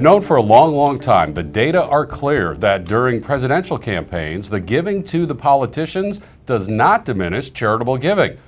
We've known for a long, long time the data are clear that during presidential campaigns, the giving to the politicians does not diminish charitable giving.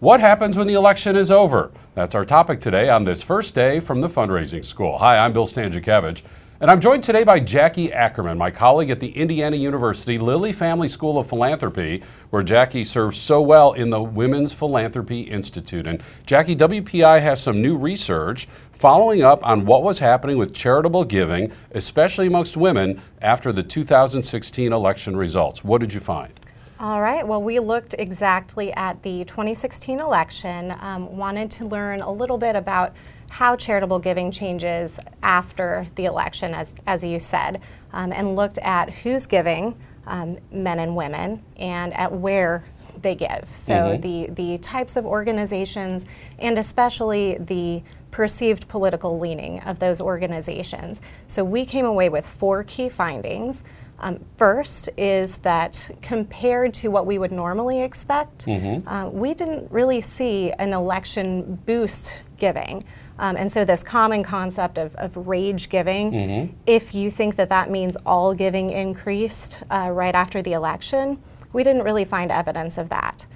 What happens when the election is over? That's our topic today on this first day from the fundraising school. Hi, I'm Bill Stanczykiewicz. And I'm joined today by Jackie Ackerman, my colleague at the Indiana University Lilly Family School of Philanthropy, where Jackie serves so well in the Women's Philanthropy Institute. And Jackie, WPI has some new research following up on what was happening with charitable giving, especially amongst women, after the 2016 election results. What did you find? All right, well, we looked exactly at the 2016 election, um, wanted to learn a little bit about how charitable giving changes after the election, as, as you said, um, and looked at who's giving, um, men and women, and at where they give. So mm-hmm. the, the types of organizations, and especially the perceived political leaning of those organizations. So we came away with four key findings. Um, first is that compared to what we would normally expect, mm-hmm. uh, we didn't really see an election boost giving. Um, and so, this common concept of, of rage giving, mm-hmm. if you think that that means all giving increased uh, right after the election, we didn't really find evidence of that.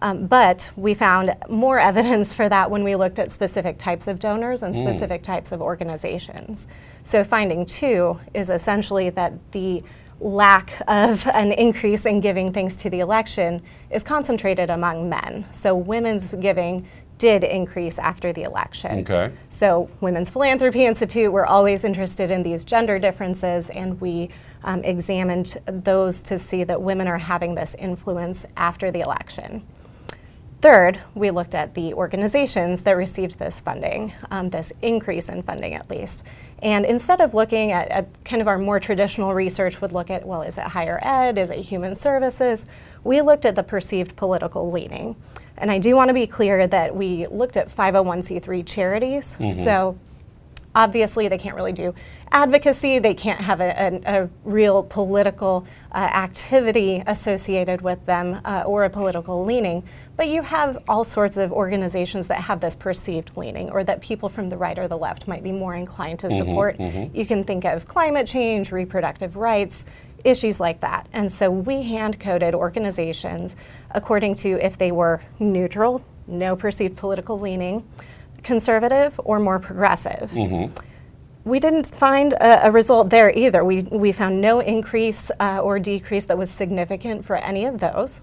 Um, but we found more evidence for that when we looked at specific types of donors and mm. specific types of organizations. So, finding two is essentially that the lack of an increase in giving thanks to the election is concentrated among men. So, women's giving did increase after the election. Okay. So, Women's Philanthropy Institute, we're always interested in these gender differences, and we um, examined those to see that women are having this influence after the election. Third, we looked at the organizations that received this funding, um, this increase in funding at least. And instead of looking at, at, kind of our more traditional research would look at, well, is it higher ed? Is it human services? We looked at the perceived political leaning. And I do want to be clear that we looked at 501c3 charities. Mm-hmm. So obviously, they can't really do advocacy, they can't have a, a, a real political uh, activity associated with them uh, or a political leaning. But you have all sorts of organizations that have this perceived leaning or that people from the right or the left might be more inclined to mm-hmm, support. Mm-hmm. You can think of climate change, reproductive rights, issues like that. And so we hand coded organizations according to if they were neutral, no perceived political leaning, conservative, or more progressive. Mm-hmm. We didn't find a, a, result there either. We, we found no increase uh, or decrease that was significant for any of those.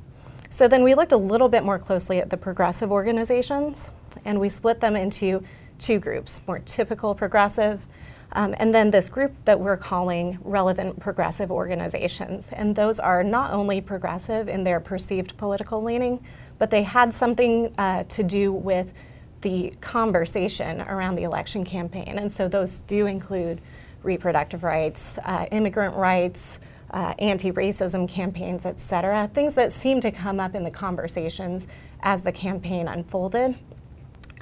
So then we looked a little bit more closely at the progressive organizations and we split them into two groups more typical progressive um, and then this group that we're calling relevant progressive organizations. And those are not only progressive in their perceived political leaning, but they had something uh, to do with the conversation around the election campaign. And so those do include reproductive rights, uh, immigrant rights, uh, anti-racism campaigns, et cetera, things that seem to come up in the conversations as the campaign unfolded.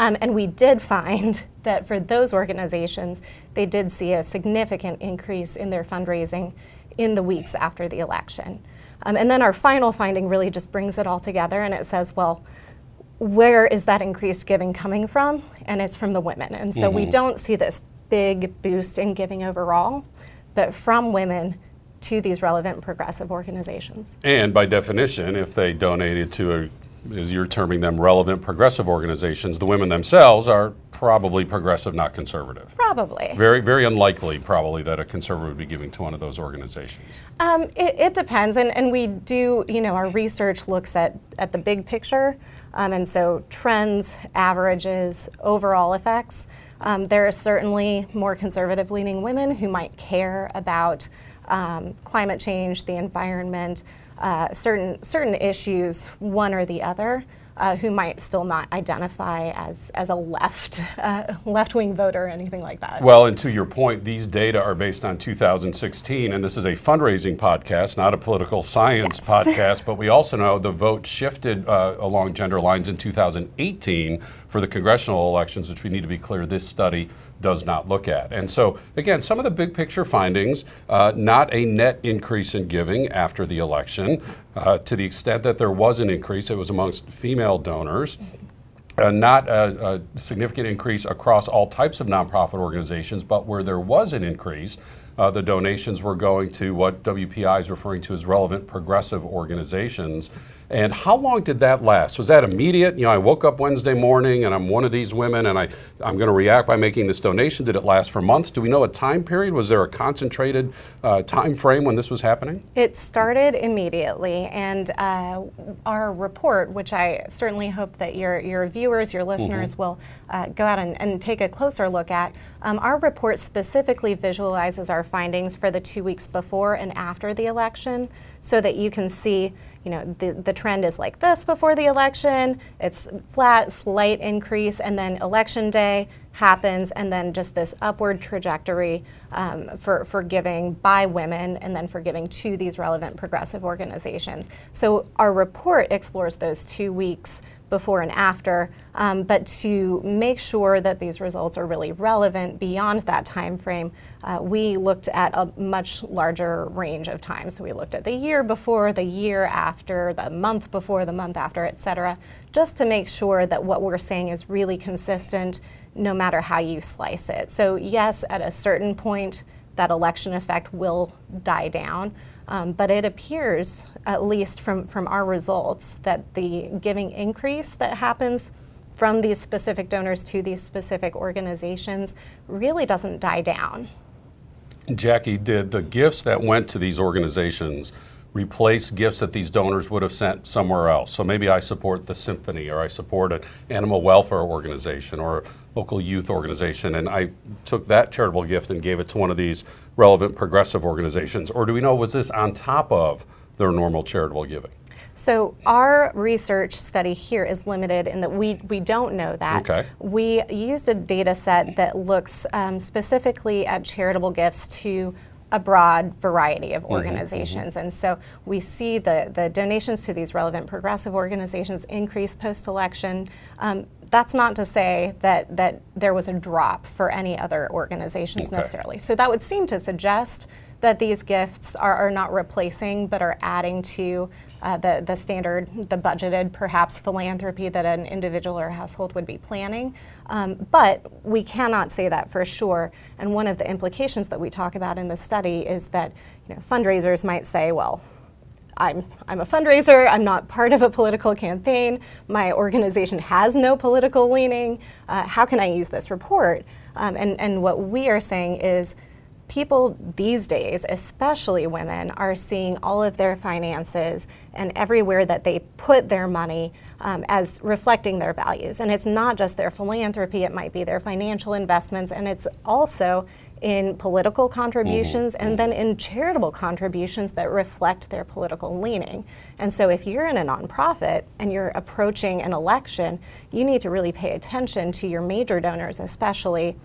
Um, and we did find that for those organizations, they did see a significant increase in their fundraising in the weeks after the election. Um, and then our final finding really just brings it all together and it says, well, where is that increased giving coming from? And it's from the women. And so mm-hmm. we don't see this big boost in giving overall, but from women to these relevant progressive organizations. And by definition, if they donated to a as you're terming them, relevant progressive organizations, the women themselves are probably progressive, not conservative. Probably. Very, very unlikely, probably, that a conservative would be giving to one of those organizations. Um, it, it, depends, and, and we do, you know, our research looks at, at the big picture, um, and so trends, averages, overall effects. Um, there are certainly more conservative leaning women who might care about um, climate change, the environment, uh, certain certain issues, one or the other, uh, who might still not identify as as a left uh, left wing voter or anything like that. Well, and to your point, these data are based on 2016, and this is a fundraising podcast, not a political science yes. podcast. But we also know the vote shifted uh, along gender lines in 2018 for the congressional elections, which we need to be clear. This study does not look at. And so, again, some of the big picture findings uh, not a net increase in giving after the election. Uh, to the extent that there was an increase, it was amongst female donors. uh, not a, a, significant increase across all types of nonprofit organizations, but where there was an increase, uh, the donations were going to what WPI is referring to as relevant progressive organizations. And how long did that last? Was that immediate? You know, I woke up Wednesday morning and I'm one of these women and I, I'm going to react by making this donation. Did it last for months? Do we know a time period? Was there a concentrated uh, time frame when this was happening? It started immediately. And uh, our report, which I certainly hope that your, your viewers, your listeners mm-hmm. will uh, go out and, and, take a closer look at, um, our report specifically visualizes our findings for the two weeks before and after the election so that you can see you know, the, the trend is like this before the election, it's flat, slight increase, and then election day happens, and then just this upward trajectory um, for, for giving by women and then for giving to these relevant progressive organizations. So our report explores those two weeks before and after, um, but to make sure that these results are really relevant beyond that time frame, uh, we looked at a much larger range of time. So we looked at the year before, the year after, the month before, the month after, et cetera, just to make sure that what we're saying is really consistent no matter how you slice it. So yes, at a certain point, that election effect will die down. Um, but it appears, at least from, from our results, that the giving increase that happens from these specific donors to these specific organizations really doesn't die down. Jackie, did the gifts that went to these organizations replace gifts that these donors would have sent somewhere else? So maybe I support the symphony or I support an animal welfare organization or a local youth organization and I took that charitable gift and gave it to one of these relevant progressive organizations. Or do we know was this on top of their normal charitable giving? So our research study here is limited in that we, we don't know that. Okay. We used a data set that looks um, specifically at charitable gifts to a broad variety of mm-hmm, organizations. Mm-hmm. And so we see the, the donations to these relevant progressive organizations increase post election. Um, that's not to say that, that there was a drop for any other organizations okay. necessarily. So that would seem to suggest that these gifts are, are not replacing but are adding to uh, the, the standard, the budgeted perhaps philanthropy that an individual or household would be planning. Um, but we cannot say that for sure. And one of the implications that we talk about in the study is that you know, fundraisers might say, well, I'm, I'm a fundraiser, I'm not part of a political campaign, my organization has no political leaning, uh, how can I use this report? Um, and, and what we are saying is people these days, especially women, are seeing all of their finances and everywhere that they put their money um, as reflecting their values. And it's not just their philanthropy, it might be their financial investments, and it's also in political contributions mm-hmm. and then in charitable contributions that reflect their political leaning. And so if you're in a nonprofit and you're approaching an election, you need to really pay attention to your major donors, especially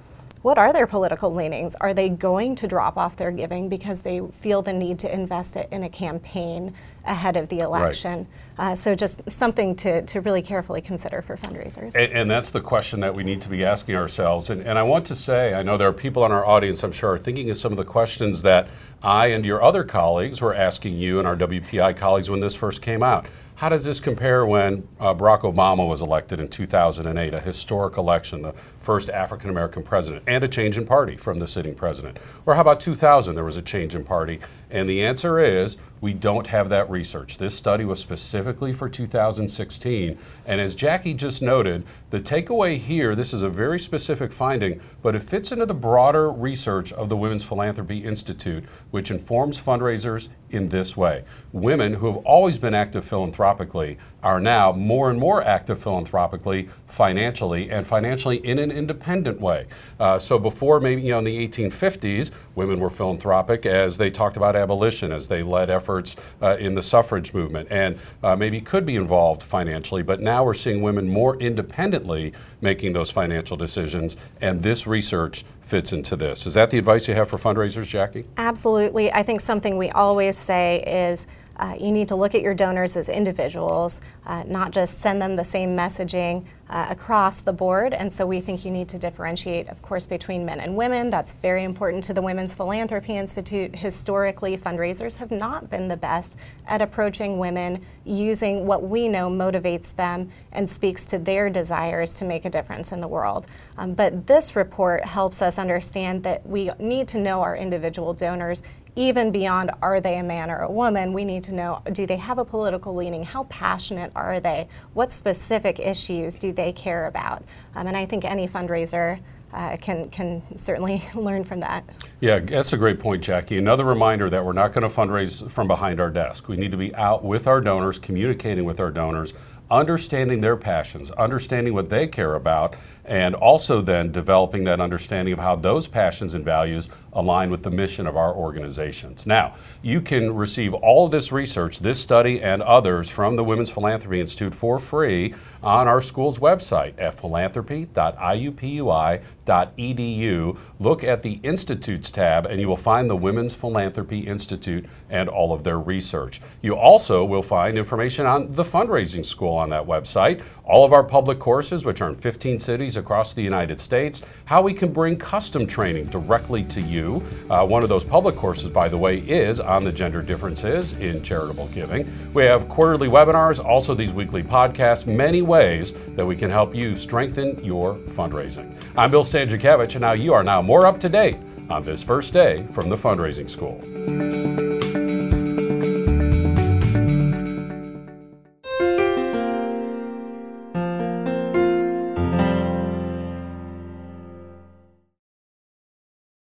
what are their political leanings? Are they going to drop off their giving because they feel the need to invest it in a campaign ahead of the election? Right. Uh, so just something to, to really carefully consider for fundraisers. And, and, that's the question that we need to be asking ourselves. And, and I want to say, I know there are people in our audience, I'm sure, are thinking of some of the questions that I and your other colleagues were asking you and our WPI colleagues when this first came out. How does this compare when uh, Barack Obama was elected in 2008, a historic election, the first African American president, and a change in party from the sitting president? Or how about 2000, there was a change in party? And the answer is we don't have that research. This study was specifically for 2016. And as Jackie just noted, the takeaway here this is a very specific finding, but it fits into the broader research of the Women's Philanthropy Institute, which informs fundraisers in this way. Women who have always been active philanthropically are now more and more active philanthropically, financially, and financially in an independent way. Uh, so before maybe you know in the 1850s, women were philanthropic as they talked about abolition, as they led efforts uh, in the suffrage movement, and uh, maybe could be involved financially. But now we're seeing women more independently making those financial decisions, and this research fits into this. Is that the advice you have for fundraisers, Jackie? Absolutely. I think something we always say is uh, you need to look at your donors as individuals, uh, not just send them the same messaging uh, across the board. And so we think you need to differentiate, of course, between men and women. That's very important to the Women's Philanthropy Institute. Historically, fundraisers have not been the best at approaching women using what we know motivates them and speaks to their desires to make a difference in the world. Um, but this report helps us understand that we need to know our individual donors even beyond are they a man or a woman, we need to know do they have a political leaning? How passionate are they? What specific issues do they care about? Um, and I think any fundraiser uh, can can certainly learn from that. Yeah, that's a great point, Jackie. Another reminder that we're not going to fundraise from behind our desk. We need to be out with our donors, communicating with our donors, understanding their passions, understanding what they care about, and also then developing that understanding of how those passions and values align with the mission of our organizations. Now, you can receive all of this research, this study, and others from the Women's Philanthropy Institute for free on our school's website at philanthropy.iupui.edu. Look at the Institutes tab, and you will find the Women's Philanthropy Institute and all of their research. You also will find information on the fundraising school on that website, all of our public courses, which are in 15 cities across the United States, how we can bring custom training directly to you. Uh, one of those public courses, by the way, is on the gender differences in charitable giving. We have quarterly webinars, also these weekly podcasts, many ways that we can help you strengthen your fundraising. I'm Bill Stanczykiewicz, and now you are now more up to date on this first day from the fundraising school.